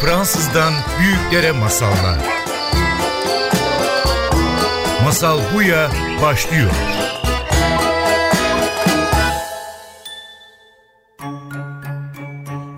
Fransızdan büyüklere masallar. Masal Buya başlıyor.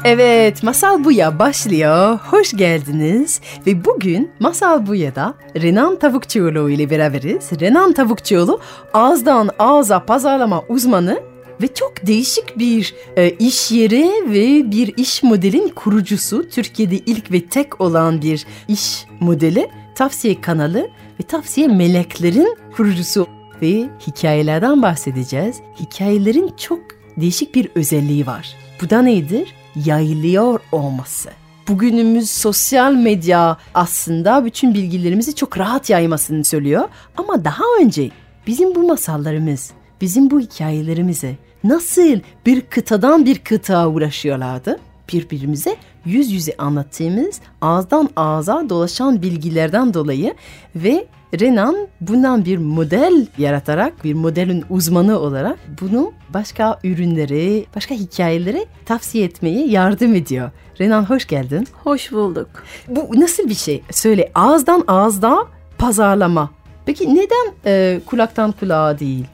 Evet, Masal Buya başlıyor. Hoş geldiniz. Ve bugün Masal Buya'da Renan Tavukçuoğlu ile beraberiz. Renan Tavukçuoğlu ağızdan ağza pazarlama uzmanı ve çok değişik bir e, iş yeri ve bir iş modelin kurucusu. Türkiye'de ilk ve tek olan bir iş modeli. Tavsiye kanalı ve tavsiye meleklerin kurucusu ve hikayelerden bahsedeceğiz. Hikayelerin çok değişik bir özelliği var. Bu da nedir? Yayılıyor olması. Bugünümüz sosyal medya aslında bütün bilgilerimizi çok rahat yaymasını söylüyor. Ama daha önce bizim bu masallarımız, bizim bu hikayelerimizi nasıl bir kıtadan bir kıta uğraşıyorlardı? Birbirimize yüz yüze anlattığımız ağızdan ağza dolaşan bilgilerden dolayı ve Renan bundan bir model yaratarak, bir modelin uzmanı olarak bunu başka ürünleri, başka hikayeleri tavsiye etmeye yardım ediyor. Renan hoş geldin. Hoş bulduk. Bu nasıl bir şey? Söyle ağızdan ağızda pazarlama. Peki neden e, kulaktan kulağa değil?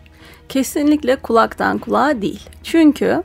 Kesinlikle kulaktan kulağa değil. Çünkü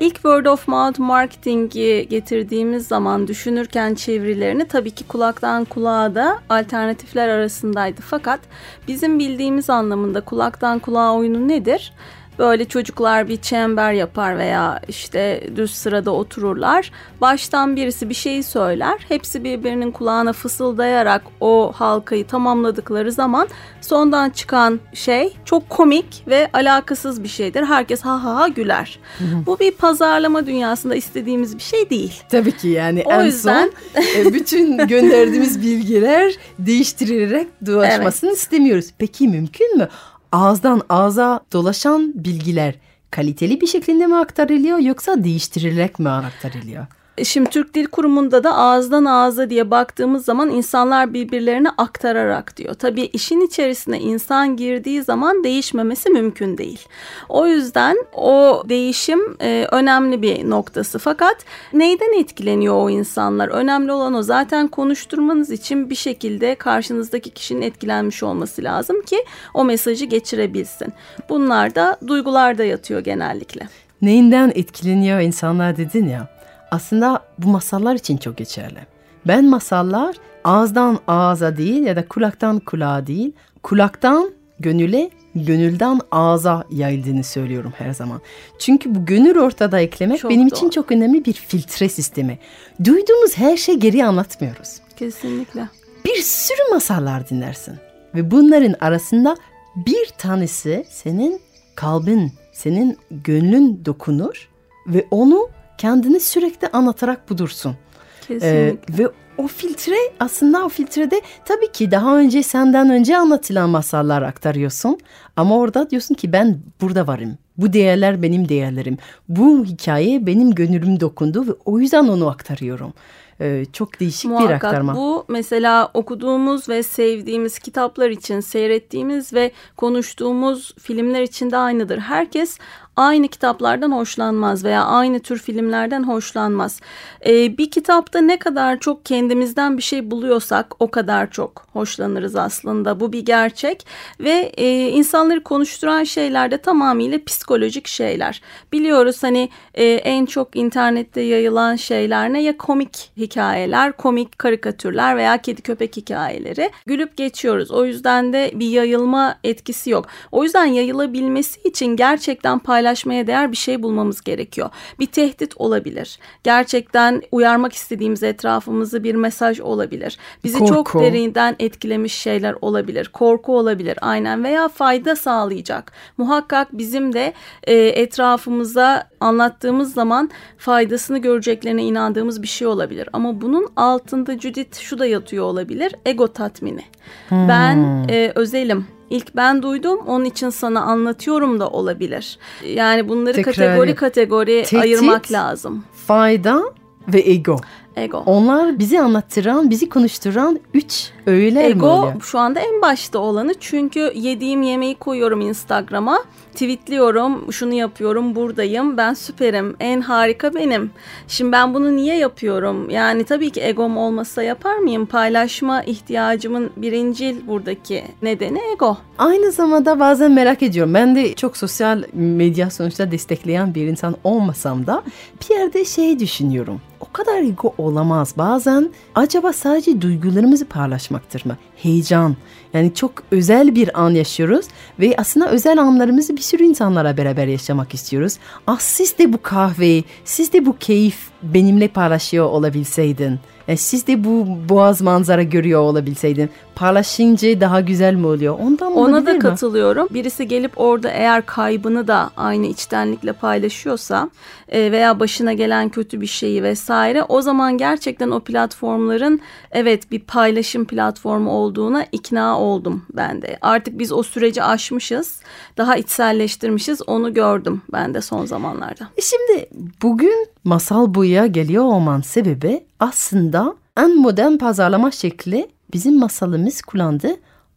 ilk word of mouth marketing'i getirdiğimiz zaman düşünürken çevirilerini tabii ki kulaktan kulağa da alternatifler arasındaydı. Fakat bizim bildiğimiz anlamında kulaktan kulağa oyunu nedir? Böyle çocuklar bir çember yapar veya işte düz sırada otururlar. Baştan birisi bir şeyi söyler. Hepsi birbirinin kulağına fısıldayarak o halkayı tamamladıkları zaman sondan çıkan şey çok komik ve alakasız bir şeydir. Herkes ha ha ha güler. Bu bir pazarlama dünyasında istediğimiz bir şey değil. Tabii ki yani O en yüzden- son e, bütün gönderdiğimiz bilgiler değiştirilerek dolaşmasını istemiyoruz. Peki mümkün mü? Ağızdan ağza dolaşan bilgiler kaliteli bir şekilde mi aktarılıyor yoksa değiştirilerek mi aktarılıyor? Şimdi Türk Dil Kurumu'nda da ağızdan ağza diye baktığımız zaman insanlar birbirlerine aktararak diyor. Tabii işin içerisine insan girdiği zaman değişmemesi mümkün değil. O yüzden o değişim e, önemli bir noktası. Fakat neyden etkileniyor o insanlar? Önemli olan o. Zaten konuşturmanız için bir şekilde karşınızdaki kişinin etkilenmiş olması lazım ki o mesajı geçirebilsin. Bunlar da duygularda yatıyor genellikle. Neyinden etkileniyor insanlar dedin ya. Aslında bu masallar için çok geçerli. Ben masallar ağızdan ağza değil ya da kulaktan kulağa değil, kulaktan gönüle, gönülden ağza yayıldığını söylüyorum her zaman. Çünkü bu gönül ortada eklemek Çok benim doğru. için çok önemli bir filtre sistemi. Duyduğumuz her şey geri anlatmıyoruz. Kesinlikle. Bir sürü masallar dinlersin ve bunların arasında bir tanesi senin kalbin, senin gönlün dokunur ve onu kendini sürekli anlatarak budursun. Ee, Kesinlikle. ve o filtre aslında o filtrede tabii ki daha önce senden önce anlatılan masallar aktarıyorsun. Ama orada diyorsun ki ben burada varım. Bu değerler benim değerlerim. Bu hikaye benim gönlüm dokundu ve o yüzden onu aktarıyorum. Ee, çok değişik bir Muhakkak aktarma. bu mesela okuduğumuz ve sevdiğimiz kitaplar için seyrettiğimiz ve konuştuğumuz filmler için de aynıdır. Herkes aynı kitaplardan hoşlanmaz veya aynı tür filmlerden hoşlanmaz. Ee, bir kitapta ne kadar çok kendimizden bir şey buluyorsak o kadar çok hoşlanırız aslında. Bu bir gerçek ve e, insanları konuşturan şeyler de tamamıyla psikolojik şeyler. Biliyoruz hani e, en çok internette yayılan şeyler ne ya komik hikayeler, komik karikatürler veya kedi köpek hikayeleri. Gülüp geçiyoruz. O yüzden de bir yayılma etkisi yok. O yüzden yayılabilmesi için gerçekten paylaşmaya değer bir şey bulmamız gerekiyor. Bir tehdit olabilir. Gerçekten uyarmak istediğimiz etrafımızı bir mesaj olabilir. Bizi çok Korku. derinden etkilemiş şeyler olabilir. Korku olabilir aynen veya fayda sağlayacak. Muhakkak bizim de e, etrafımıza anlattığımız zaman faydasını göreceklerine inandığımız bir şey olabilir. Ama bunun altında Judith şu da yatıyor olabilir. Ego tatmini. Ben e, özelim. İlk ben duydum onun için sana anlatıyorum da olabilir. Yani bunları Tekrar kategori kategori Tehdit. ayırmak lazım. Fayda ve ego. Ego. Onlar bizi anlattıran, bizi konuşturan üç öğeler Ego mi oluyor? şu anda en başta olanı çünkü yediğim yemeği koyuyorum Instagram'a. Tweetliyorum, şunu yapıyorum, buradayım, ben süperim, en harika benim. Şimdi ben bunu niye yapıyorum? Yani tabii ki egom olmasa yapar mıyım? Paylaşma ihtiyacımın birincil buradaki nedeni ego. Aynı zamanda bazen merak ediyorum. Ben de çok sosyal medya sonuçta destekleyen bir insan olmasam da bir yerde şey düşünüyorum. O kadar ego olamaz. Bazen acaba sadece duygularımızı paylaşmaktır mı? Heyecan. Yani çok özel bir an yaşıyoruz ve aslında özel anlarımızı bir sürü insanlara beraber yaşamak istiyoruz. Ah siz de bu kahveyi, siz de bu keyif benimle paylaşıyor olabilseydin. Yani siz de bu boğaz manzara görüyor olabilseydin. Paylaşınca daha güzel mi oluyor? Ondan mı Ona da mi? katılıyorum. Birisi gelip orada eğer kaybını da aynı içtenlikle paylaşıyorsa e, veya başına gelen kötü bir şeyi vesaire o zaman gerçekten o platformların evet bir paylaşım platformu olduğuna ikna oldum ben de. Artık biz o süreci aşmışız. Daha içselleştirmişiz. Onu gördüm ben de son zamanlarda. E Şimdi bugün masal buya geliyor olman sebebi aslında en modern pazarlama şekli bizim masalımız kullandı.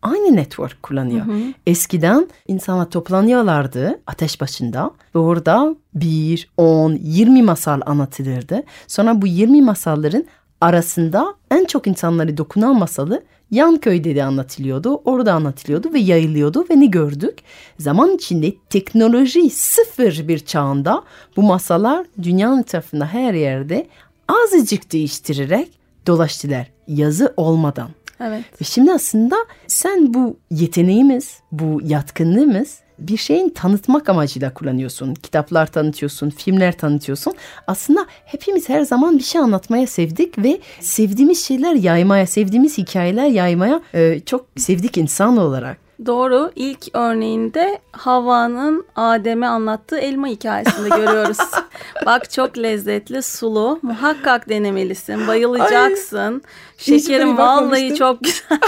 Aynı network kullanıyor. Eskiden insanlar toplanıyorlardı ateş başında ve orada bir, on, yirmi masal anlatılırdı. Sonra bu yirmi masalların arasında en çok insanları dokunan masalı yan köyde de anlatılıyordu, orada anlatılıyordu ve yayılıyordu ve ne gördük? Zaman içinde teknoloji sıfır bir çağında bu masalar dünyanın tarafında her yerde azıcık değiştirerek dolaştılar yazı olmadan. Evet. Ve şimdi aslında sen bu yeteneğimiz, bu yatkınlığımız bir şeyin tanıtmak amacıyla kullanıyorsun. Kitaplar tanıtıyorsun, filmler tanıtıyorsun. Aslında hepimiz her zaman bir şey anlatmaya sevdik ve sevdiğimiz şeyler yaymaya, sevdiğimiz hikayeler yaymaya e, çok sevdik insan olarak. Doğru. İlk örneğinde Havva'nın Adem'e anlattığı elma hikayesinde görüyoruz. Bak çok lezzetli, sulu. Muhakkak denemelisin. Bayılacaksın. Şekerim böyle vallahi çok güzel.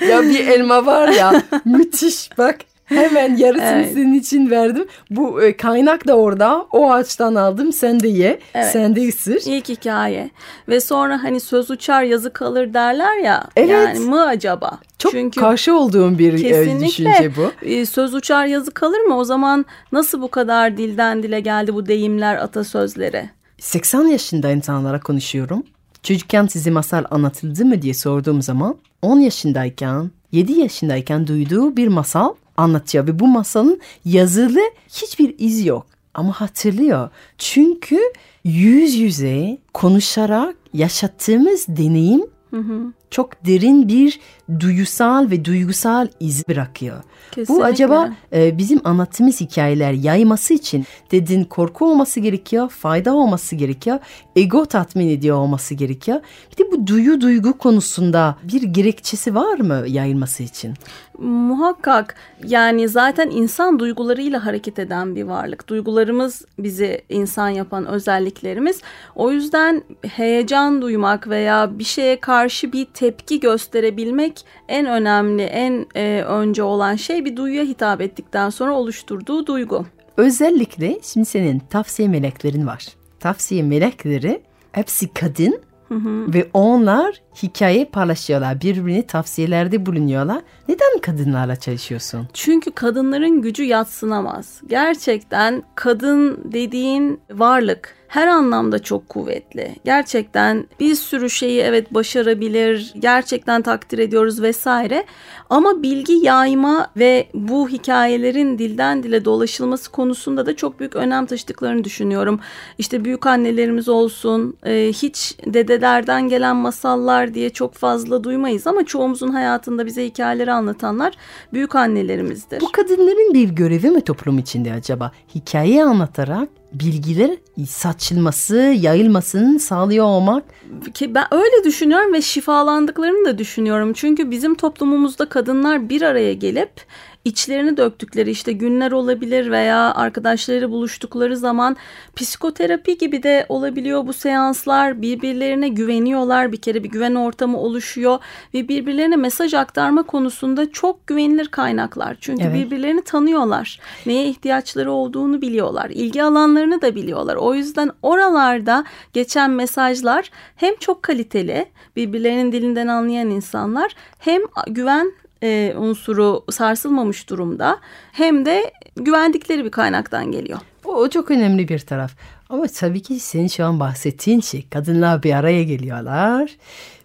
ya bir elma var ya müthiş bak. Hemen yarısını Evet. senin için verdim. Bu e, kaynak da orada. O ağaçtan aldım. Sen de ye. Evet. Sen de ısır. İlk hikaye. Ve sonra hani söz uçar yazı kalır derler ya. Evet. Yani mı acaba? Çok Çünkü karşı olduğum bir e, Kesinlikle. düşünce bu. e, söz uçar yazı kalır mı? O zaman nasıl bu kadar dilden dile geldi bu deyimler, atasözleri? 80 yaşında insanlara konuşuyorum. Çocukken size masal anlatıldı mı diye sorduğum zaman 10 yaşındayken, 7 yaşındayken duyduğu bir masal anlatıyor. Ve bu masalın yazılı hiçbir iz yok. Ama hatırlıyor. Çünkü yüz yüze konuşarak yaşattığımız deneyim çok derin bir duyusal ve duygusal iz bırakıyor. Kesinlikle. Bu acaba e, bizim anlattığımız hikayeler yayması için dedin korku olması gerekiyor, fayda olması gerekiyor, ego tatmin ediyor olması gerekiyor. Bir de bu duyu duygu konusunda bir gerekçesi var mı yayılması için? Muhakkak yani zaten insan duygularıyla hareket eden bir varlık. Duygularımız bizi insan yapan özelliklerimiz. O yüzden heyecan duymak veya bir şeye karşı bir tepki gösterebilmek en önemli, en e, önce olan şey bir duyuya hitap ettikten sonra oluşturduğu duygu. Özellikle şimdi senin tavsiye meleklerin var. Tavsiye melekleri hepsi kadın ve onlar hikaye paylaşıyorlar. Birbirine tavsiyelerde bulunuyorlar. Neden kadınlarla çalışıyorsun? Çünkü kadınların gücü yatsınamaz. Gerçekten kadın dediğin varlık her anlamda çok kuvvetli. Gerçekten bir sürü şeyi evet başarabilir, gerçekten takdir ediyoruz vesaire. Ama bilgi yayma ve bu hikayelerin dilden dile dolaşılması konusunda da çok büyük önem taşıdıklarını düşünüyorum. İşte büyük annelerimiz olsun, e, hiç dedelerden gelen masallar diye çok fazla duymayız ama çoğumuzun hayatında bize hikayeleri anlatanlar büyük annelerimizdir. Bu kadınların bir görevi mi toplum içinde acaba? Hikaye anlatarak bilgiler saçılması, yayılmasını sağlıyor olmak. Ki ben öyle düşünüyorum ve şifalandıklarını da düşünüyorum. Çünkü bizim toplumumuzda kadınlar bir araya gelip içlerini döktükleri işte günler olabilir veya arkadaşları buluştukları zaman psikoterapi gibi de olabiliyor bu seanslar. Birbirlerine güveniyorlar. Bir kere bir güven ortamı oluşuyor ve birbirlerine mesaj aktarma konusunda çok güvenilir kaynaklar. Çünkü evet. birbirlerini tanıyorlar. Neye ihtiyaçları olduğunu biliyorlar. İlgi alanlarını da biliyorlar. O yüzden oralarda geçen mesajlar hem çok kaliteli, birbirlerinin dilinden anlayan insanlar hem güven e, unsuru sarsılmamış durumda hem de güvendikleri bir kaynaktan geliyor. O çok önemli bir taraf. Ama tabii ki senin şu an bahsettiğin şey kadınlar bir araya geliyorlar.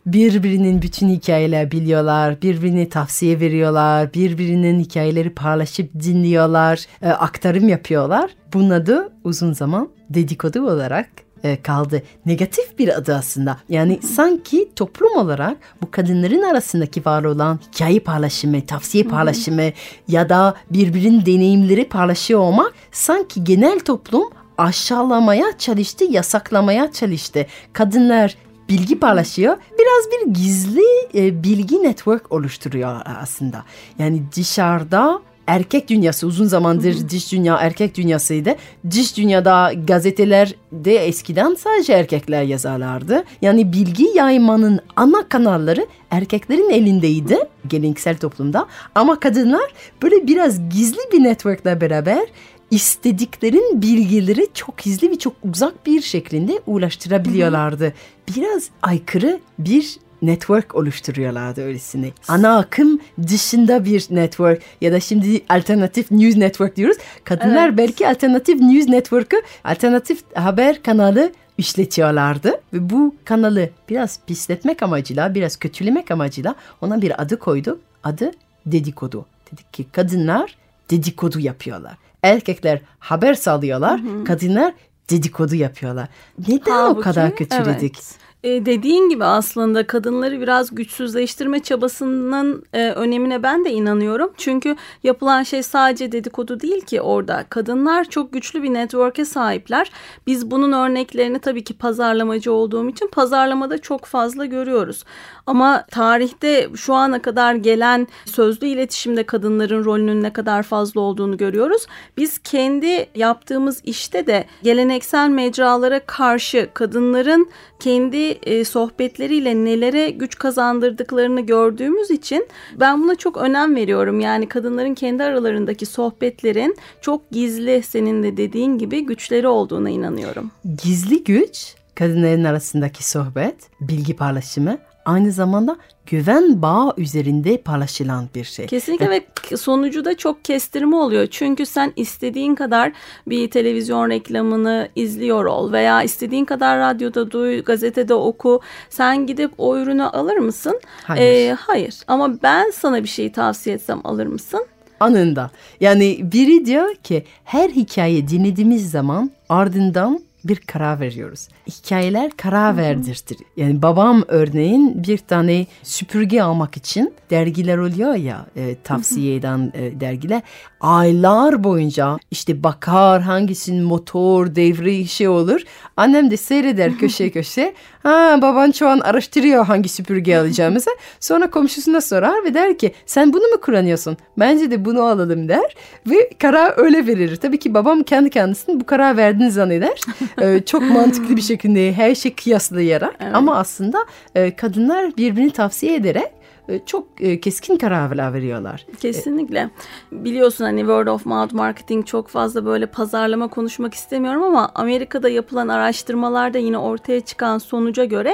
Birbirinin bütün hikayeler biliyorlar, birbirini tavsiye veriyorlar, birbirinin hikayeleri paylaşıp dinliyorlar, e, aktarım yapıyorlar. Bunun adı uzun zaman dedikodu olarak e, kaldı. Negatif bir adı aslında. Yani sanki toplum olarak bu kadınların arasındaki var olan hikaye paylaşımı, tavsiye paylaşımı ya da birbirinin deneyimleri paylaşıyor olmak sanki genel toplum aşağılamaya çalıştı, yasaklamaya çalıştı. Kadınlar bilgi paylaşıyor. Biraz bir gizli e, bilgi network oluşturuyor aslında. Yani dışarıda erkek dünyası uzun zamandır hı hı. diş dünya erkek dünyasıydı. Diş dünyada gazeteler de eskiden sadece erkekler yazarlardı. Yani bilgi yaymanın ana kanalları erkeklerin elindeydi geleneksel toplumda. Ama kadınlar böyle biraz gizli bir networkle beraber istediklerin bilgileri çok gizli ve çok uzak bir şeklinde ulaştırabiliyorlardı. Biraz aykırı bir network oluşturuyorlardı öylesine. Ana akım dışında bir network ya da şimdi alternatif news network diyoruz. Kadınlar evet. belki alternatif news network'ı alternatif haber kanalı işletiyorlardı ve bu kanalı biraz pisletmek amacıyla, biraz kötülemek amacıyla ona bir adı koydu. Adı dedikodu. Dedik ki kadınlar dedikodu yapıyorlar. Erkekler haber salıyorlar, hı hı. kadınlar dedikodu yapıyorlar. Neden Halbuki, o kadar kötüledik? Evet. E, dediğin gibi aslında kadınları biraz güçsüzleştirme çabasının e, önemine ben de inanıyorum. Çünkü yapılan şey sadece dedikodu değil ki orada. Kadınlar çok güçlü bir network'e sahipler. Biz bunun örneklerini tabii ki pazarlamacı olduğum için pazarlamada çok fazla görüyoruz. Ama tarihte şu ana kadar gelen sözlü iletişimde kadınların rolünün ne kadar fazla olduğunu görüyoruz. Biz kendi yaptığımız işte de geleneksel mecralara karşı kadınların kendi e, sohbetleriyle nelere güç kazandırdıklarını gördüğümüz için ben buna çok önem veriyorum. Yani kadınların kendi aralarındaki sohbetlerin çok gizli senin de dediğin gibi güçleri olduğuna inanıyorum. Gizli güç kadınların arasındaki sohbet, bilgi paylaşımı aynı zamanda güven bağı üzerinde paylaşılan bir şey. Kesinlikle ve, ve sonucu da çok kestirme oluyor. Çünkü sen istediğin kadar bir televizyon reklamını izliyor ol veya istediğin kadar radyoda duy, gazetede oku. Sen gidip o ürünü alır mısın? Hayır. Ee, hayır. Ama ben sana bir şeyi tavsiye etsem alır mısın? Anında. Yani biri diyor ki her hikaye dinlediğimiz zaman ardından bir karar veriyoruz. Hikayeler karar verdirtir. Yani babam örneğin bir tane süpürge almak için dergiler oluyor ya e, tavsiye eden e, dergiler. Aylar boyunca işte bakar hangisinin motor devri şey olur. Annem de seyreder köşe köşe. Ha baban şu an araştırıyor hangi süpürge alacağımızı. Sonra komşusuna sorar ve der ki sen bunu mu kullanıyorsun? Bence de bunu alalım der. Ve karar öyle verir. Tabii ki babam kendi kendisine bu karar verdiğini zanneder. ee, çok mantıklı bir şekilde her şey kıyaslayarak. Evet. Ama aslında e, kadınlar birbirini tavsiye ederek çok e, keskin kararlar veriyorlar. Kesinlikle. Biliyorsun hani word of mouth marketing çok fazla böyle pazarlama konuşmak istemiyorum ama Amerika'da yapılan araştırmalarda yine ortaya çıkan sonuca göre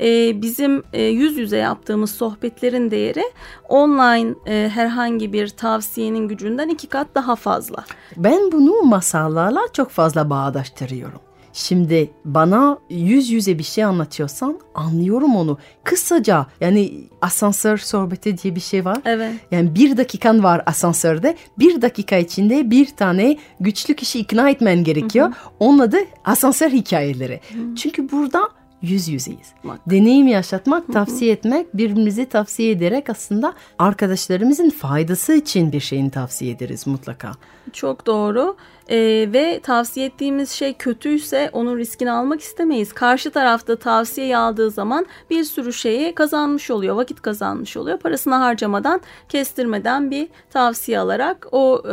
e, bizim yüz yüze yaptığımız sohbetlerin değeri online herhangi bir tavsiyenin gücünden iki kat daha fazla. Ben bunu masallarla çok fazla bağdaştırıyorum. Şimdi bana yüz yüze bir şey anlatıyorsan anlıyorum onu. Kısaca yani asansör sohbeti diye bir şey var. Evet. Yani bir dakikan var asansörde. Bir dakika içinde bir tane güçlü kişi ikna etmen gerekiyor. Hı hı. Onun adı asansör hikayeleri. Hı. Çünkü burada yüz yüzeyiz. Deneyim yaşatmak, tavsiye etmek, birbirimizi tavsiye ederek aslında arkadaşlarımızın faydası için bir şeyin tavsiye ederiz mutlaka. Çok doğru ee, ve tavsiye ettiğimiz şey kötüyse onun riskini almak istemeyiz. Karşı tarafta tavsiye aldığı zaman bir sürü şeyi kazanmış oluyor, vakit kazanmış oluyor. Parasını harcamadan, kestirmeden bir tavsiye alarak o e,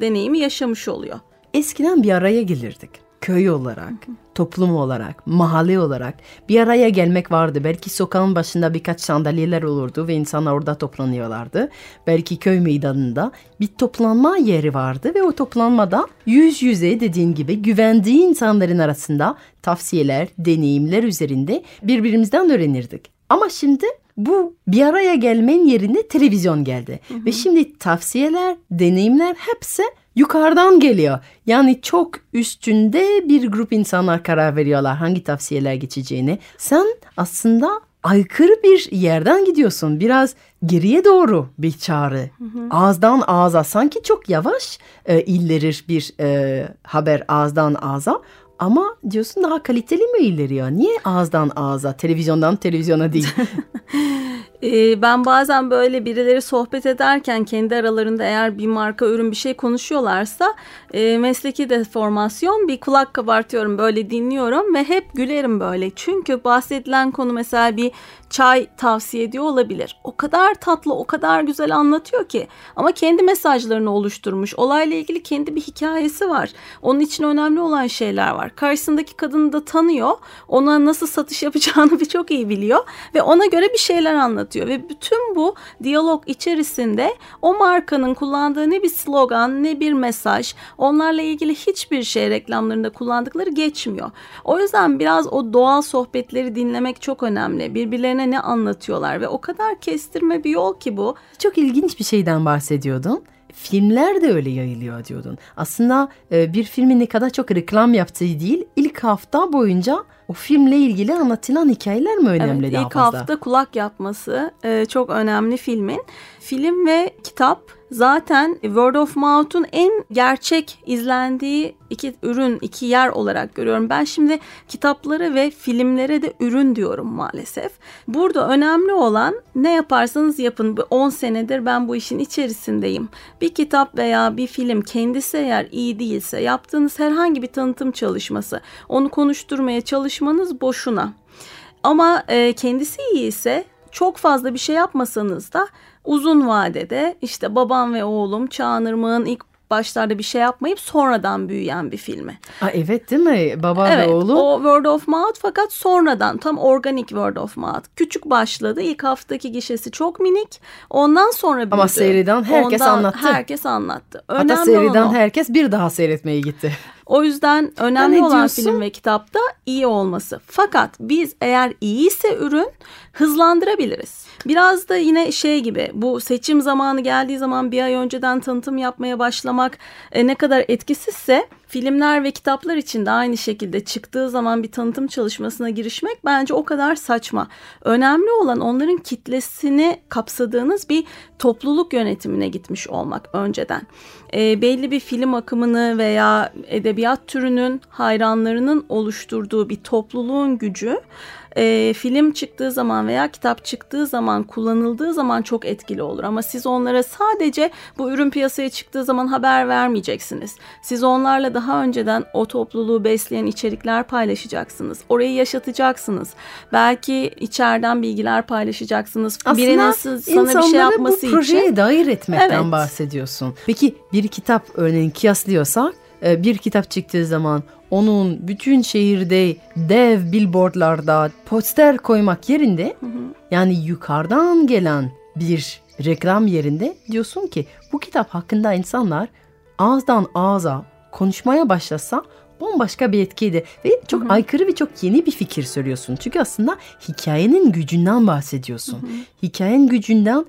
deneyimi yaşamış oluyor. Eskiden bir araya gelirdik köy olarak, toplum olarak, mahalle olarak bir araya gelmek vardı. Belki sokağın başında birkaç sandalyeler olurdu ve insanlar orada toplanıyorlardı. Belki köy meydanında bir toplanma yeri vardı ve o toplanmada yüz yüze dediğin gibi güvendiği insanların arasında tavsiyeler, deneyimler üzerinde birbirimizden öğrenirdik. Ama şimdi bu bir araya gelmenin yerine televizyon geldi. Hı hı. Ve şimdi tavsiyeler, deneyimler hepsi yukarıdan geliyor. Yani çok üstünde bir grup insanlar karar veriyorlar hangi tavsiyeler geçeceğini. Sen aslında aykırı bir yerden gidiyorsun. Biraz geriye doğru bir çağrı. Hı hı. Ağızdan ağza sanki çok yavaş e, illerir bir e, haber ağızdan ağza. Ama diyorsun daha kaliteli mi ileriyor? Niye ağızdan ağza, televizyondan televizyona değil? Ee, ben bazen böyle birileri sohbet ederken kendi aralarında eğer bir marka ürün bir şey konuşuyorlarsa e, mesleki deformasyon bir kulak kabartıyorum böyle dinliyorum ve hep gülerim böyle. Çünkü bahsedilen konu mesela bir çay tavsiye ediyor olabilir. O kadar tatlı, o kadar güzel anlatıyor ki. Ama kendi mesajlarını oluşturmuş. Olayla ilgili kendi bir hikayesi var. Onun için önemli olan şeyler var. Karşısındaki kadını da tanıyor. Ona nasıl satış yapacağını bir çok iyi biliyor. Ve ona göre bir şeyler anlatıyor. Ve bütün bu diyalog içerisinde o markanın kullandığı ne bir slogan ne bir mesaj onlarla ilgili hiçbir şey reklamlarında kullandıkları geçmiyor. O yüzden biraz o doğal sohbetleri dinlemek çok önemli. Birbirlerine birbirlerine ne anlatıyorlar ve o kadar kestirme bir yol ki bu. Çok ilginç bir şeyden bahsediyordun filmler de öyle yayılıyor diyordun. Aslında e, bir filmin ne kadar çok reklam yaptığı değil, ilk hafta boyunca o filmle ilgili anlatılan hikayeler mi önemli evet, daha ilk fazla? İlk hafta kulak yapması e, çok önemli filmin. Film ve kitap zaten word of mouth'un en gerçek izlendiği iki ürün, iki yer olarak görüyorum. Ben şimdi kitapları ve filmlere de ürün diyorum maalesef. Burada önemli olan ne yaparsanız yapın. 10 senedir ben bu işin içerisindeyim. Bir kitap veya bir film kendisi eğer iyi değilse yaptığınız herhangi bir tanıtım çalışması onu konuşturmaya çalışmanız boşuna. Ama e, kendisi iyi ise çok fazla bir şey yapmasanız da uzun vadede işte babam ve oğlum Çağınırmağ'ın ilk başlarda bir şey yapmayıp sonradan büyüyen bir filmi. Aa, evet değil mi? Baba evet, ve oğlu. O word of mouth fakat sonradan tam organik word of mouth. Küçük başladı. İlk haftaki gişesi çok minik. Ondan sonra büyüdü. Ama seyreden herkes Ondan anlattı. Herkes anlattı. Önemli Hatta seyreden herkes bir daha seyretmeye gitti. O yüzden önemli olan film ve kitapta iyi olması. Fakat biz eğer iyiyse ürün hızlandırabiliriz. Biraz da yine şey gibi bu seçim zamanı geldiği zaman bir ay önceden tanıtım yapmaya başlamak e, ne kadar etkisizse filmler ve kitaplar için de aynı şekilde çıktığı zaman bir tanıtım çalışmasına girişmek bence o kadar saçma. Önemli olan onların kitlesini kapsadığınız bir topluluk yönetimine gitmiş olmak önceden. E, belli bir film akımını veya edebiyat türünün hayranlarının oluşturduğu bir topluluğun gücü e, film çıktığı zaman veya kitap çıktığı zaman kullanıldığı zaman çok etkili olur. Ama siz onlara sadece bu ürün piyasaya çıktığı zaman haber vermeyeceksiniz. Siz onlarla daha önceden o topluluğu besleyen içerikler paylaşacaksınız. Orayı yaşatacaksınız. Belki içeriden bilgiler paylaşacaksınız. Aslında Biri nasıl sana bir şey yapması bu projeye için. dahil etmekten evet. bahsediyorsun. Peki bir kitap örneğin kıyaslıyorsak e, bir kitap çıktığı zaman onun bütün şehirde dev billboardlarda poster koymak yerinde hı hı. yani yukarıdan gelen bir reklam yerinde diyorsun ki bu kitap hakkında insanlar ağızdan ağza konuşmaya başlasa bambaşka bir etkiydi ve çok hı hı. aykırı ve çok yeni bir fikir söylüyorsun. Çünkü aslında hikayenin gücünden bahsediyorsun. Hı hı. Hikayenin gücünden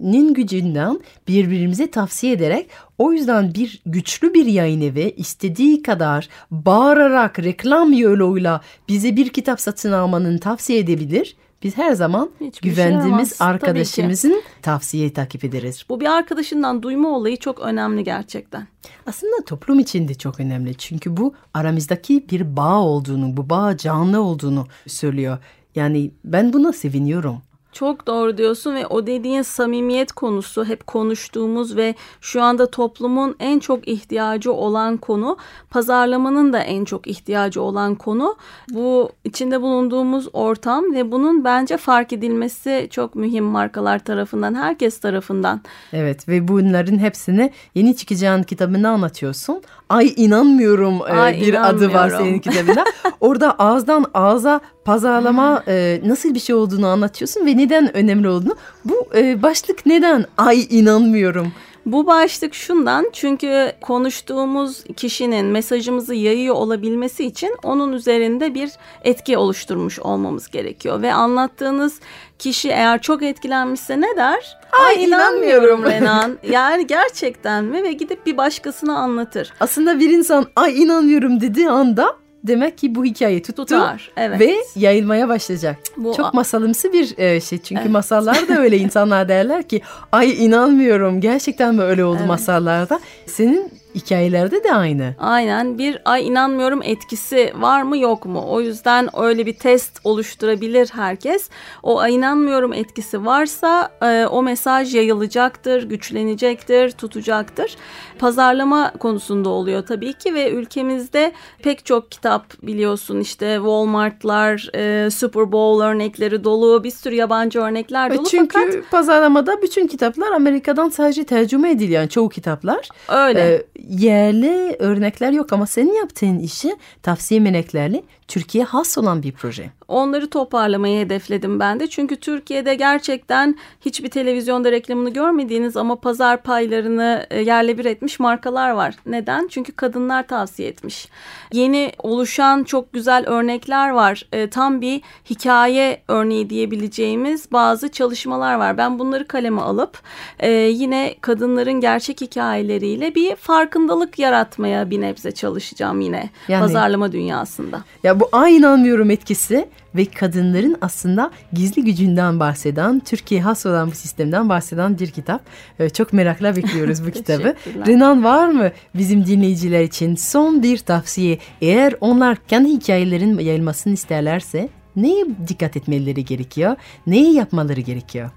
güvenmenin gücünden birbirimize tavsiye ederek o yüzden bir güçlü bir yayın evi istediği kadar bağırarak reklam yoluyla bize bir kitap satın almanın tavsiye edebilir. biz her zaman Hiçbir şey güvendiğimiz ki. arkadaşımızın tavsiyeyi takip ederiz. Bu bir arkadaşından duyma olayı çok önemli gerçekten. Aslında toplum için de çok önemli. Çünkü bu aramızdaki bir bağ olduğunu, bu bağ canlı olduğunu söylüyor. Yani ben buna seviniyorum. Çok doğru diyorsun ve o dediğin samimiyet konusu hep konuştuğumuz ve şu anda toplumun en çok ihtiyacı olan konu, pazarlamanın da en çok ihtiyacı olan konu. Bu içinde bulunduğumuz ortam ve bunun bence fark edilmesi çok mühim markalar tarafından, herkes tarafından. Evet ve bunların hepsini yeni çıkacağın kitabında anlatıyorsun. Ay inanmıyorum e, Ay, bir adı var inanmıyorum. senin kitabında. Orada ağızdan ağza pazarlama e, nasıl bir şey olduğunu anlatıyorsun ve neden önemli olduğunu. Bu e, başlık neden? Ay inanmıyorum. Bu başlık şundan çünkü konuştuğumuz kişinin mesajımızı yayıyor olabilmesi için onun üzerinde bir etki oluşturmuş olmamız gerekiyor. Ve anlattığınız kişi eğer çok etkilenmişse ne der? Ay, inanmıyorum." Renan. Yani gerçekten mi? Ve gidip bir başkasına anlatır. Aslında bir insan ay inanmıyorum dediği anda demek ki bu hikaye tuttu. Tutar. Evet. Ve yayılmaya başlayacak. Bu- Çok masalımsı bir e, şey. Çünkü Evet. masallar da öyle insanlar derler ki ay inanmıyorum gerçekten mi öyle oldu Evet. masallarda. Senin hikayelerde de aynı. Aynen bir ay inanmıyorum etkisi var mı yok mu? O yüzden öyle bir test oluşturabilir herkes. O ay inanmıyorum etkisi varsa e, o mesaj yayılacaktır, güçlenecektir, tutacaktır. Pazarlama konusunda oluyor tabii ki ve ülkemizde pek çok kitap biliyorsun işte Walmart'lar, e, Super Bowl örnekleri dolu, bir sürü yabancı örnekler dolu Çünkü fakat pazarlamada bütün kitaplar Amerika'dan sadece tercüme ediliyor. Yani çoğu kitaplar. öyle. E, yerli örnekler yok ama senin yaptığın işi tavsiye meleklerle Türkiye has olan bir proje. Onları toparlamayı hedefledim ben de. Çünkü Türkiye'de gerçekten hiçbir televizyonda reklamını görmediğiniz ama pazar paylarını e, yerle bir etmiş markalar var. Neden? Çünkü kadınlar tavsiye etmiş. Yeni oluşan çok güzel örnekler var. E, Tam bir hikaye örneği diyebileceğimiz bazı çalışmalar var. Ben bunları kaleme alıp e, yine kadınların gerçek hikayeleriyle bir farkındalık yaratmaya bir nebze çalışacağım yine Yani- pazarlama dünyasında. Ya bu ay inanmıyorum etkisi ve kadınların aslında gizli gücünden bahseden, Türkiye has olan bu sistemden bahseden bir kitap. Ee, Çok merakla bekliyoruz bu kitabı. Renan var mı bizim dinleyiciler için son bir tavsiye? Eğer onlar kendi hikayelerin yayılmasını isterlerse neye dikkat etmeleri gerekiyor? Neyi yapmaları gerekiyor?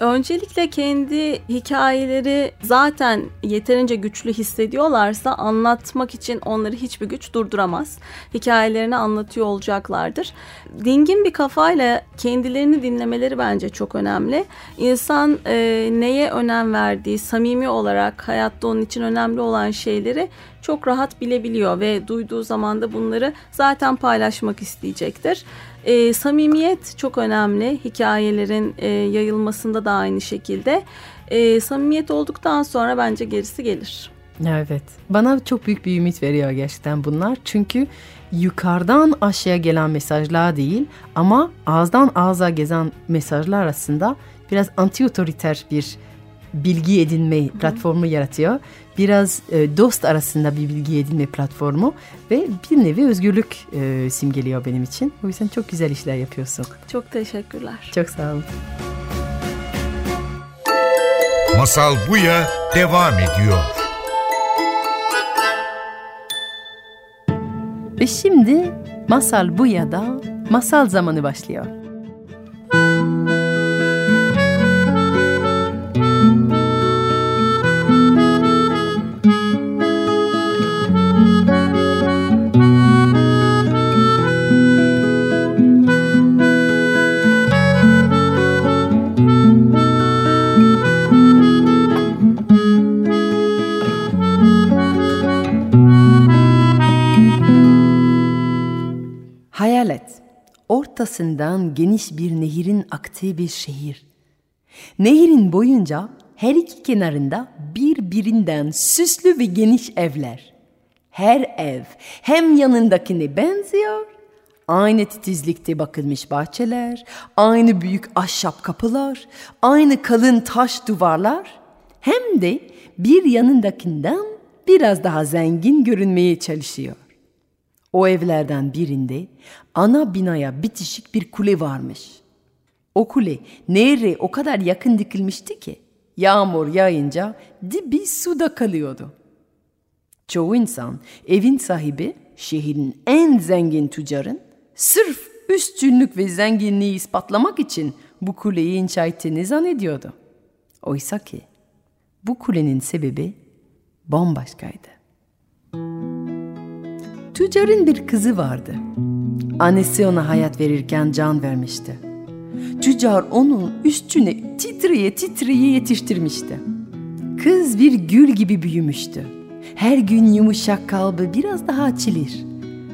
Öncelikle kendi hikayeleri zaten yeterince güçlü hissediyorlarsa anlatmak için onları hiçbir güç durduramaz. Hikayelerini anlatıyor olacaklardır. Dingin bir kafayla kendilerini dinlemeleri bence çok önemli. İnsan e, neye önem verdiği, samimi olarak hayatta onun için önemli olan şeyleri çok rahat bilebiliyor ve duyduğu zaman da bunları zaten paylaşmak isteyecektir. E, samimiyet çok önemli. Hikayelerin e, yayılmasında da aynı şekilde. E, samimiyet olduktan sonra bence gerisi gelir. Evet. Bana çok büyük bir ümit veriyor gerçekten bunlar. Çünkü yukarıdan aşağıya gelen mesajlar değil ama ağızdan ağza gezen mesajlar arasında biraz anti otoriter bir bilgi edinme platformu yaratıyor. Biraz e, dost arasında bir bilgi edinme platformu ve bir nevi özgürlük e, simgeliyor benim için. O yüzden çok güzel işler yapıyorsun. Çok teşekkürler. Çok sağ ol. Masal Buya devam ediyor. Ve şimdi Masal Buya'da masal zamanı başlıyor. Geniş bir nehirin aktığı bir şehir. Nehirin boyunca her iki kenarında birbirinden süslü ve geniş evler. Her ev hem yanındakine benziyor, aynı titizlikte bakılmış bahçeler, aynı büyük ahşap kapılar, aynı kalın taş duvarlar, hem de bir yanındakinden biraz daha zengin görünmeye çalışıyor. O evlerden birinde ana binaya bitişik bir kule varmış. O kule nehre o kadar yakın dikilmişti ki yağmur yağınca dibi suda kalıyordu. Çoğu insan evin sahibi şehrin en zengin tüccarın sırf üstünlük ve zenginliği ispatlamak için bu kuleyi inşa ettiğini zannediyordu. Oysa ki bu kulenin sebebi bambaşkaydı. Tüccarın bir kızı vardı. Annesi ona hayat verirken can vermişti. Tüccar onun üstüne titreye titreye yetiştirmişti. Kız bir gül gibi büyümüştü. Her gün yumuşak kalbi biraz daha açılır.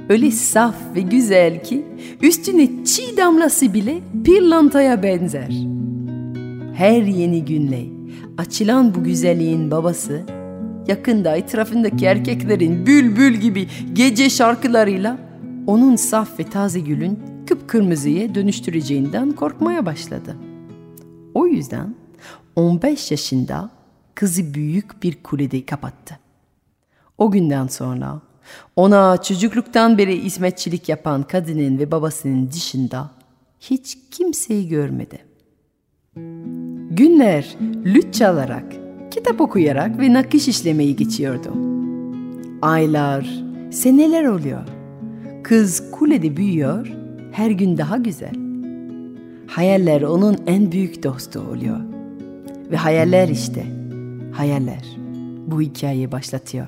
Öyle saf ve güzel ki üstüne çiğ damlası bile pirlantaya benzer. Her yeni günle açılan bu güzelliğin babası yakında etrafındaki erkeklerin bülbül gibi gece şarkılarıyla onun saf ve taze gülün kıpkırmızıya dönüştüreceğinden korkmaya başladı. O yüzden 15 yaşında kızı büyük bir kulede kapattı. O günden sonra ona çocukluktan beri hizmetçilik yapan kadının ve babasının dışında hiç kimseyi görmedi. Günler lüt çalarak, kitap okuyarak ve nakış işlemeyi geçiyordu. Aylar, seneler oluyor. Kız kulede büyüyor, her gün daha güzel. Hayaller onun en büyük dostu oluyor. Ve hayaller işte, hayaller bu hikayeyi başlatıyor.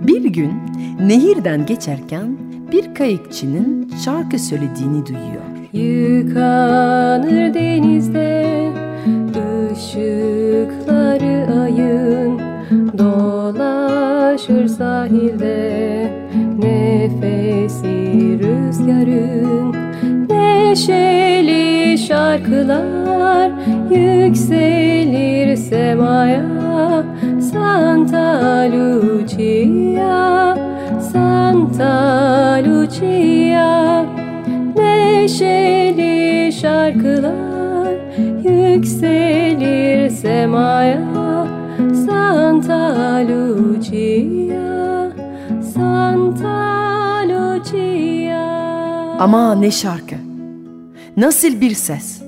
Bir gün nehirden geçerken bir kayıkçının şarkı söylediğini duyuyor. Yıkanır denizde ışıkları ayın. Dolaşır sahilde nefesi rüzgarın. Neşeli şarkılar yükselir semaya. Santa Lucia, Santa Lucia Neşeli şarkılar yükselir semaya Santa Lucia, Santa Lucia Ama ne şarkı, nasıl bir ses.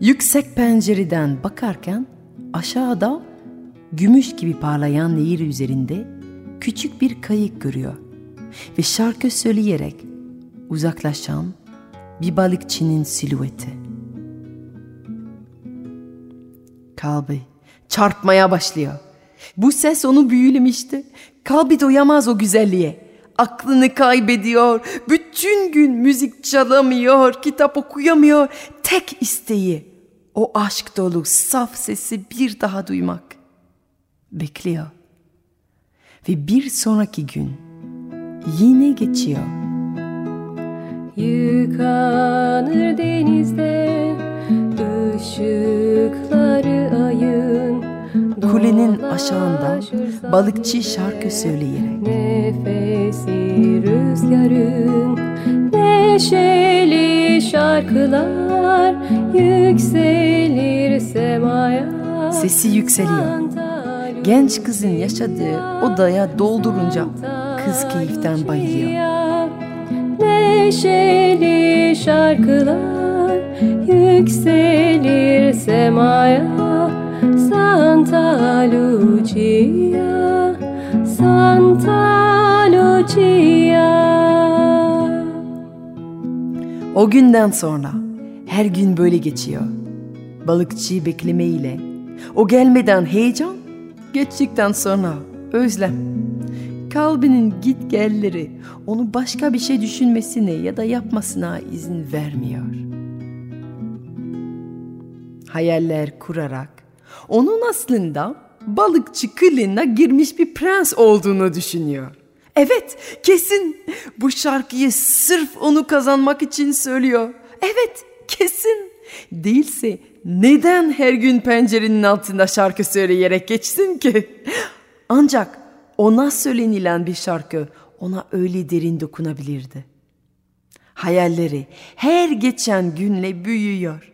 Yüksek pencereden bakarken aşağıda gümüş gibi parlayan nehir üzerinde küçük bir kayık görüyor ve şarkı söyleyerek uzaklaşan bir balıkçının silüeti. Kalbi çarpmaya başlıyor. Bu ses onu büyülemişti. Kalbi doyamaz o güzelliğe. Aklını kaybediyor. Bütün gün müzik çalamıyor, kitap okuyamıyor. Tek isteği o aşk dolu saf sesi bir daha duymak. Bekliyor. Ve bir sonraki gün yine geçiyor. Yıkanır denizde ayın Kulenin aşağında balıkçı şarkı söyleyerek Nefesi rüzgarın Neşeli şarkılar yükselir semaya Sesi yükseliyor. Genç kızın yaşadığı odaya doldurunca kız keyiften bayılıyor. Neşeli şarkılar yükselir semaya Santa Lucia, Santa Lucia O günden sonra her gün böyle geçiyor. Balıkçıyı beklemeyle. O gelmeden heyecan, geçtikten sonra özlem. Kalbinin git gelleri onu başka bir şey düşünmesine ya da yapmasına izin vermiyor. Hayaller kurarak onun aslında balıkçı kılığına girmiş bir prens olduğunu düşünüyor. Evet, kesin bu şarkıyı sırf onu kazanmak için söylüyor. Evet, kesin. Değilse neden her gün pencerenin altında şarkı söyleyerek geçsin ki? Ancak ona söylenilen bir şarkı ona öyle derin dokunabilirdi. Hayalleri her geçen günle büyüyor.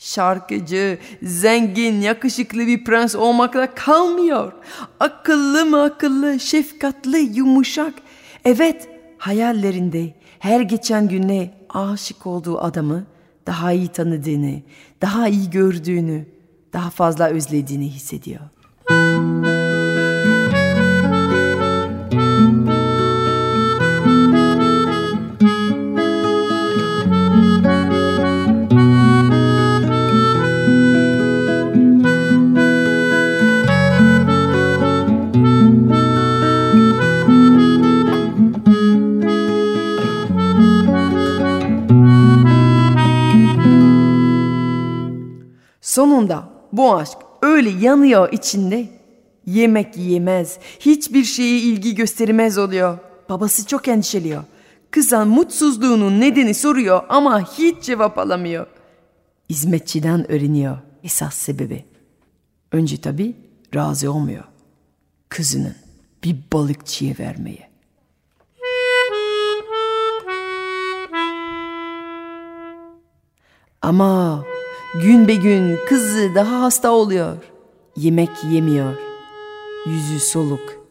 Şarkıcı, zengin, yakışıklı bir prens olmakla kalmıyor. Akıllı mı akıllı, şefkatli, yumuşak. Evet, hayallerinde her geçen günle aşık olduğu adamı daha iyi tanıdığını, daha iyi gördüğünü, daha fazla özlediğini hissediyor. Sonunda bu aşk öyle yanıyor içinde. Yemek yiyemez, hiçbir şeye ilgi göstermez oluyor. Babası çok endişeliyor. Kıza mutsuzluğunun nedeni soruyor ama hiç cevap alamıyor. Hizmetçiden öğreniyor esas sebebi. Önce tabii razı olmuyor. Kızının bir balıkçıya vermeye. Ama gün be gün kızı daha hasta oluyor. Yemek yemiyor. Yüzü soluk.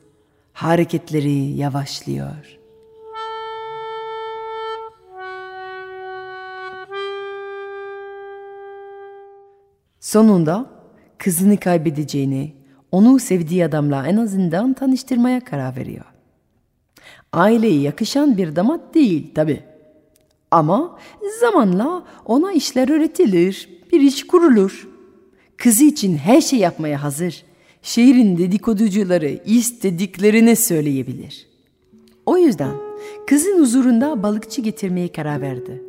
Hareketleri yavaşlıyor. Sonunda kızını kaybedeceğini, onu sevdiği adamla en azından tanıştırmaya karar veriyor. Aileye yakışan bir damat değil tabi. Ama zamanla ona işler öğretilir, bir iş kurulur. Kızı için her şey yapmaya hazır. Şehrin dedikoducuları istediklerini söyleyebilir. O yüzden kızın huzurunda balıkçı getirmeye karar verdi.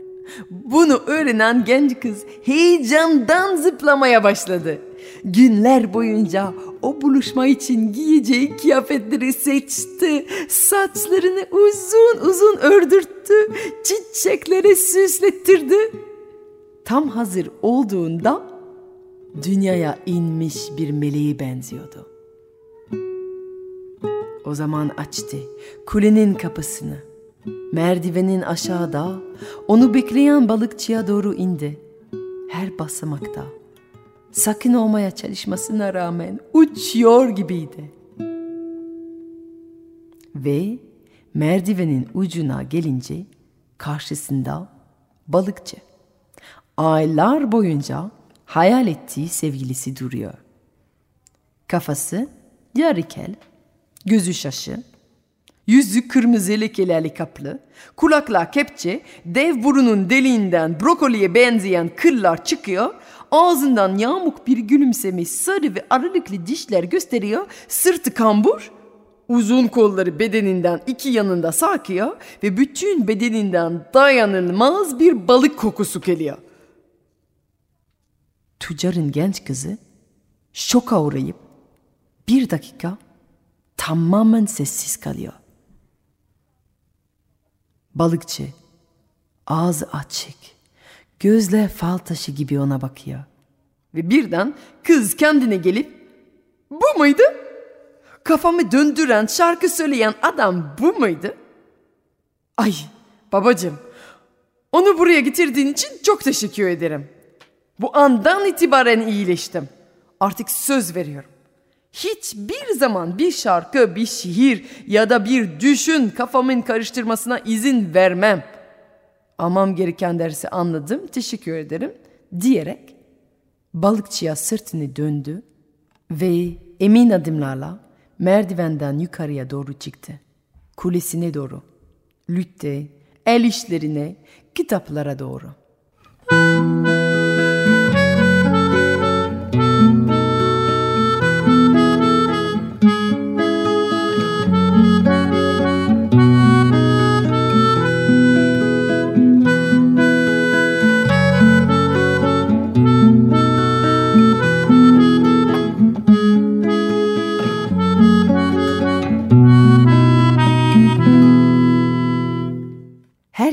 Bunu öğrenen genç kız heyecandan zıplamaya başladı. Günler boyunca o buluşma için giyeceği kıyafetleri seçti. Saçlarını uzun uzun ördürttü. Çiçekleri süslettirdi. Tam hazır olduğunda dünyaya inmiş bir meleğe benziyordu. O zaman açtı kulenin kapısını. Merdivenin aşağıda onu bekleyen balıkçıya doğru indi. Her basamakta sakın olmaya çalışmasına rağmen uçuyor gibiydi. Ve merdivenin ucuna gelince karşısında balıkçı. Aylar boyunca hayal ettiği sevgilisi duruyor. Kafası yarı kel, gözü şaşı, yüzü kırmızı lekelerle kaplı, kulaklar kepçe, dev burunun deliğinden brokoliye benzeyen kıllar çıkıyor, ağzından yamuk bir gülümseme sarı ve aralıklı dişler gösteriyor, sırtı kambur, uzun kolları bedeninden iki yanında sarkıyor ve bütün bedeninden dayanılmaz bir balık kokusu geliyor. Tüccarın genç kızı şoka uğrayıp bir dakika tamamen sessiz kalıyor. Balıkçı ağzı açık, gözler fal taşı gibi ona bakıyor. Ve birden kız kendine gelip bu muydu? Kafamı döndüren şarkı söyleyen adam bu muydu? Ay babacığım onu buraya getirdiğin için çok teşekkür ederim. Bu andan itibaren iyileştim. Artık söz veriyorum. Hiçbir zaman bir şarkı, bir şiir ya da bir düşün kafamın karıştırmasına izin vermem. Amam gereken dersi anladım, teşekkür ederim diyerek balıkçıya sırtını döndü ve emin adımlarla merdivenden yukarıya doğru çıktı. Kulesine doğru, lütte, el işlerine, kitaplara doğru.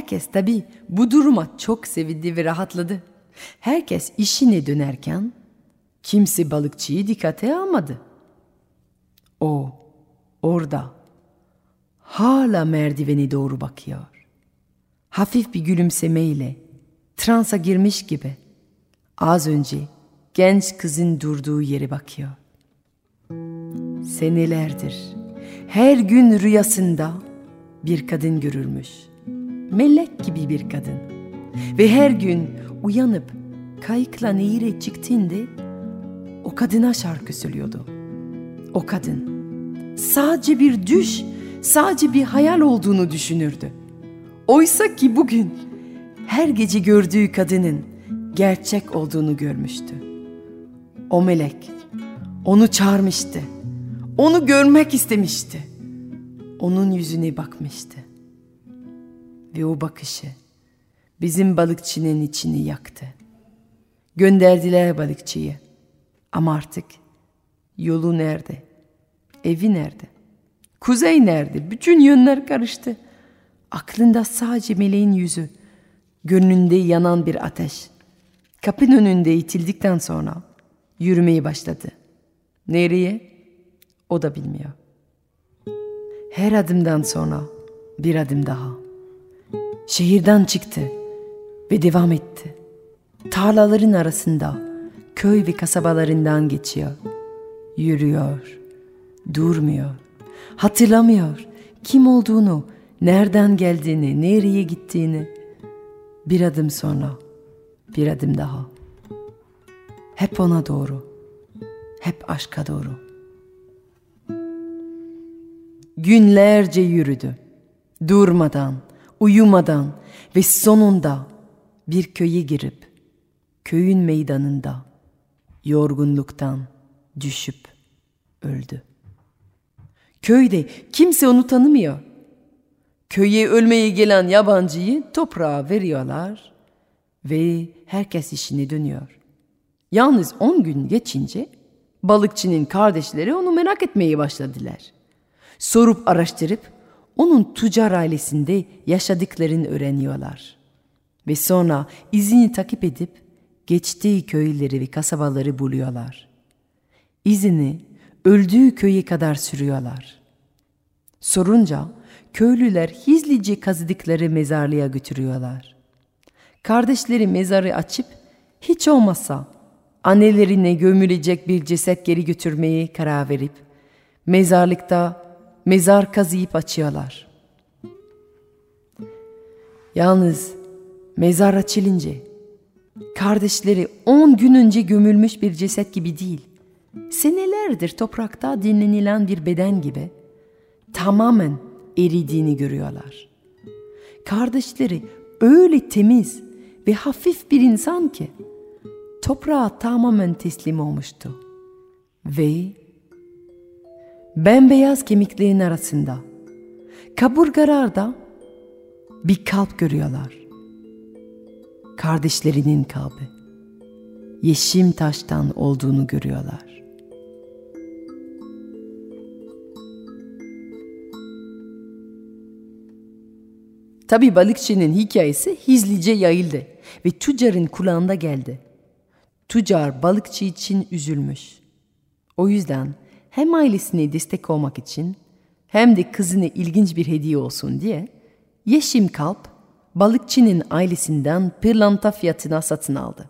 Herkes tabii bu duruma çok sevindi ve rahatladı. Herkes işine dönerken kimse balıkçıyı dikkate almadı. O orada hala merdiveni doğru bakıyor. Hafif bir gülümsemeyle transa girmiş gibi az önce genç kızın durduğu yere bakıyor. Senelerdir her gün rüyasında bir kadın görürmüş. Melek gibi bir kadın. Ve her gün uyanıp kayıkla nehire çıktığında o kadına şarkı söylüyordu. O kadın sadece bir düş, sadece bir hayal olduğunu düşünürdü. Oysa ki bugün her gece gördüğü kadının gerçek olduğunu görmüştü. O melek onu çağırmıştı. Onu görmek istemişti. Onun yüzüne bakmıştı. Ve o bakışı bizim balıkçının içini yaktı. Gönderdiler balıkçıyı. Ama artık yolu nerede? Evi nerede? Kuzey nerede? Bütün yönler karıştı. Aklında sadece meleğin yüzü. Gönlünde yanan bir ateş. Kapının önünde itildikten sonra yürümeye başladı. Nereye? O da bilmiyor. Her adımdan sonra bir adım daha. Şehirden çıktı ve devam etti. Tarlaların arasında köy ve kasabalarından geçiyor. Yürüyor, durmuyor, hatırlamıyor kim olduğunu, nereden geldiğini, nereye gittiğini. Bir adım sonra, bir adım daha. Hep ona doğru, hep aşka doğru. Günlerce yürüdü, durmadan, uyumadan ve sonunda bir köye girip köyün meydanında yorgunluktan düşüp öldü. Köyde kimse onu tanımıyor. Köye ölmeye gelen yabancıyı toprağa veriyorlar ve herkes işine dönüyor. Yalnız on gün geçince balıkçının kardeşleri onu merak etmeye başladılar. Sorup araştırıp onun tüccar ailesinde yaşadıklarını öğreniyorlar. Ve sonra izini takip edip geçtiği köyleri ve kasabaları buluyorlar. İzini öldüğü köye kadar sürüyorlar. Sorunca köylüler hizlice kazıdıkları mezarlığa götürüyorlar. Kardeşleri mezarı açıp hiç olmazsa annelerine gömülecek bir ceset geri götürmeyi karar verip mezarlıkta mezar kazıyıp açıyorlar. Yalnız mezar açılınca kardeşleri on gün önce gömülmüş bir ceset gibi değil, senelerdir toprakta dinlenilen bir beden gibi tamamen eridiğini görüyorlar. Kardeşleri öyle temiz ve hafif bir insan ki toprağa tamamen teslim olmuştu. Ve bembeyaz kemiklerin arasında kaburgalarda bir kalp görüyorlar. Kardeşlerinin kalbi. Yeşim taştan olduğunu görüyorlar. Tabi balıkçının hikayesi hizlice yayıldı ve tüccarın kulağında geldi. Tüccar balıkçı için üzülmüş. O yüzden hem ailesine destek olmak için hem de kızına ilginç bir hediye olsun diye yeşim kalp balıkçının ailesinden pırlanta fiyatına satın aldı.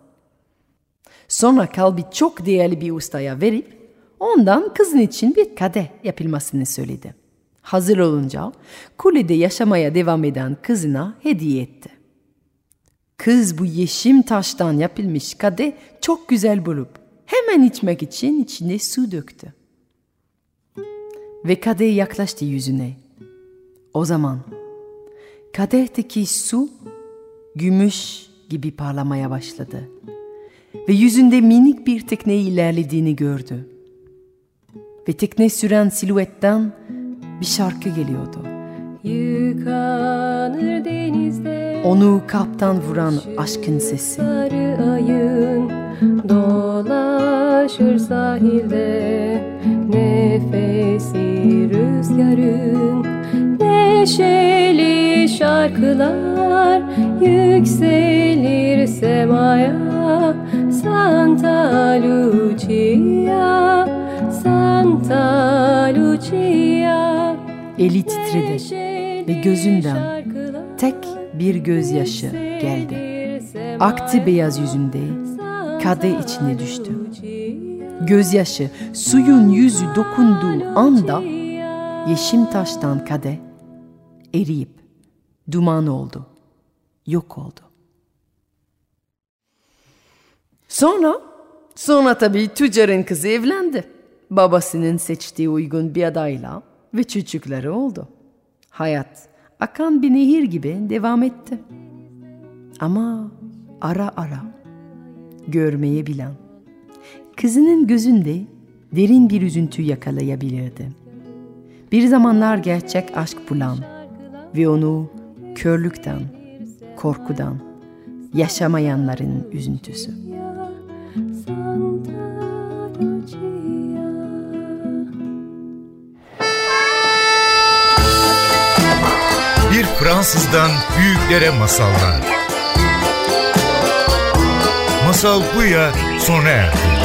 Sonra kalbi çok değerli bir ustaya verip ondan kızın için bir kadeh yapılmasını söyledi. Hazır olunca kulede yaşamaya devam eden kızına hediye etti. Kız bu yeşim taştan yapılmış kadeh çok güzel bulup hemen içmek için içine su döktü. Ve kadeh yaklaştı yüzüne. O zaman kadehteki su gümüş gibi parlamaya başladı. Ve yüzünde minik bir tekne ilerlediğini gördü. Ve tekne süren silüetten bir şarkı geliyordu. Yıkanır denizde Onu kaptan vuran aşkın sesi. Ayın dolaşır sahilde. Nefesi rüzgarın Neşeli şarkılar yükselir semaya. Santa Lucia, Santa Lucia. Eli titredi ve gözünden tek bir gözyaşı geldi. Aktı beyaz yüzünde, kadeh içine düştü. Gözyaşı suyun yüzü dokunduğu anda yeşim taştan kadeh eriyip duman oldu, yok oldu. Sonra, sonra tabii tüccarın kızı evlendi. Babasının seçtiği uygun bir adayla ve çocukları oldu. Hayat akan bir nehir gibi devam etti. Ama ara ara görmeye bilen, kızının gözünde derin bir üzüntü yakalayabilirdi. Bir zamanlar gerçek aşk bulan ve onu körlükten, korkudan, yaşamayanların üzüntüsü. Bir Fransızdan büyüklere masallar. Masal Buya sona erdi.